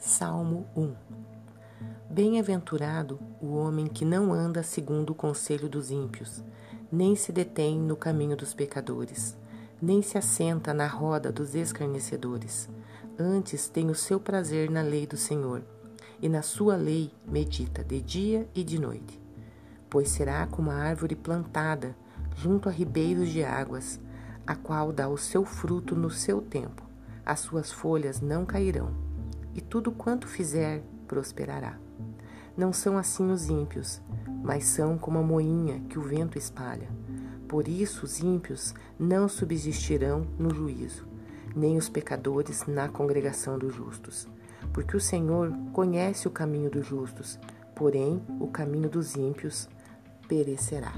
Salmo 1 Bem-aventurado o homem que não anda segundo o conselho dos ímpios, nem se detém no caminho dos pecadores, nem se assenta na roda dos escarnecedores. Antes tem o seu prazer na lei do Senhor, e na sua lei medita de dia e de noite. Pois será como a árvore plantada junto a ribeiros de águas, a qual dá o seu fruto no seu tempo, as suas folhas não cairão e tudo quanto fizer prosperará. Não são assim os ímpios, mas são como a moinha que o vento espalha. Por isso os ímpios não subsistirão no juízo, nem os pecadores na congregação dos justos. Porque o Senhor conhece o caminho dos justos, porém o caminho dos ímpios perecerá.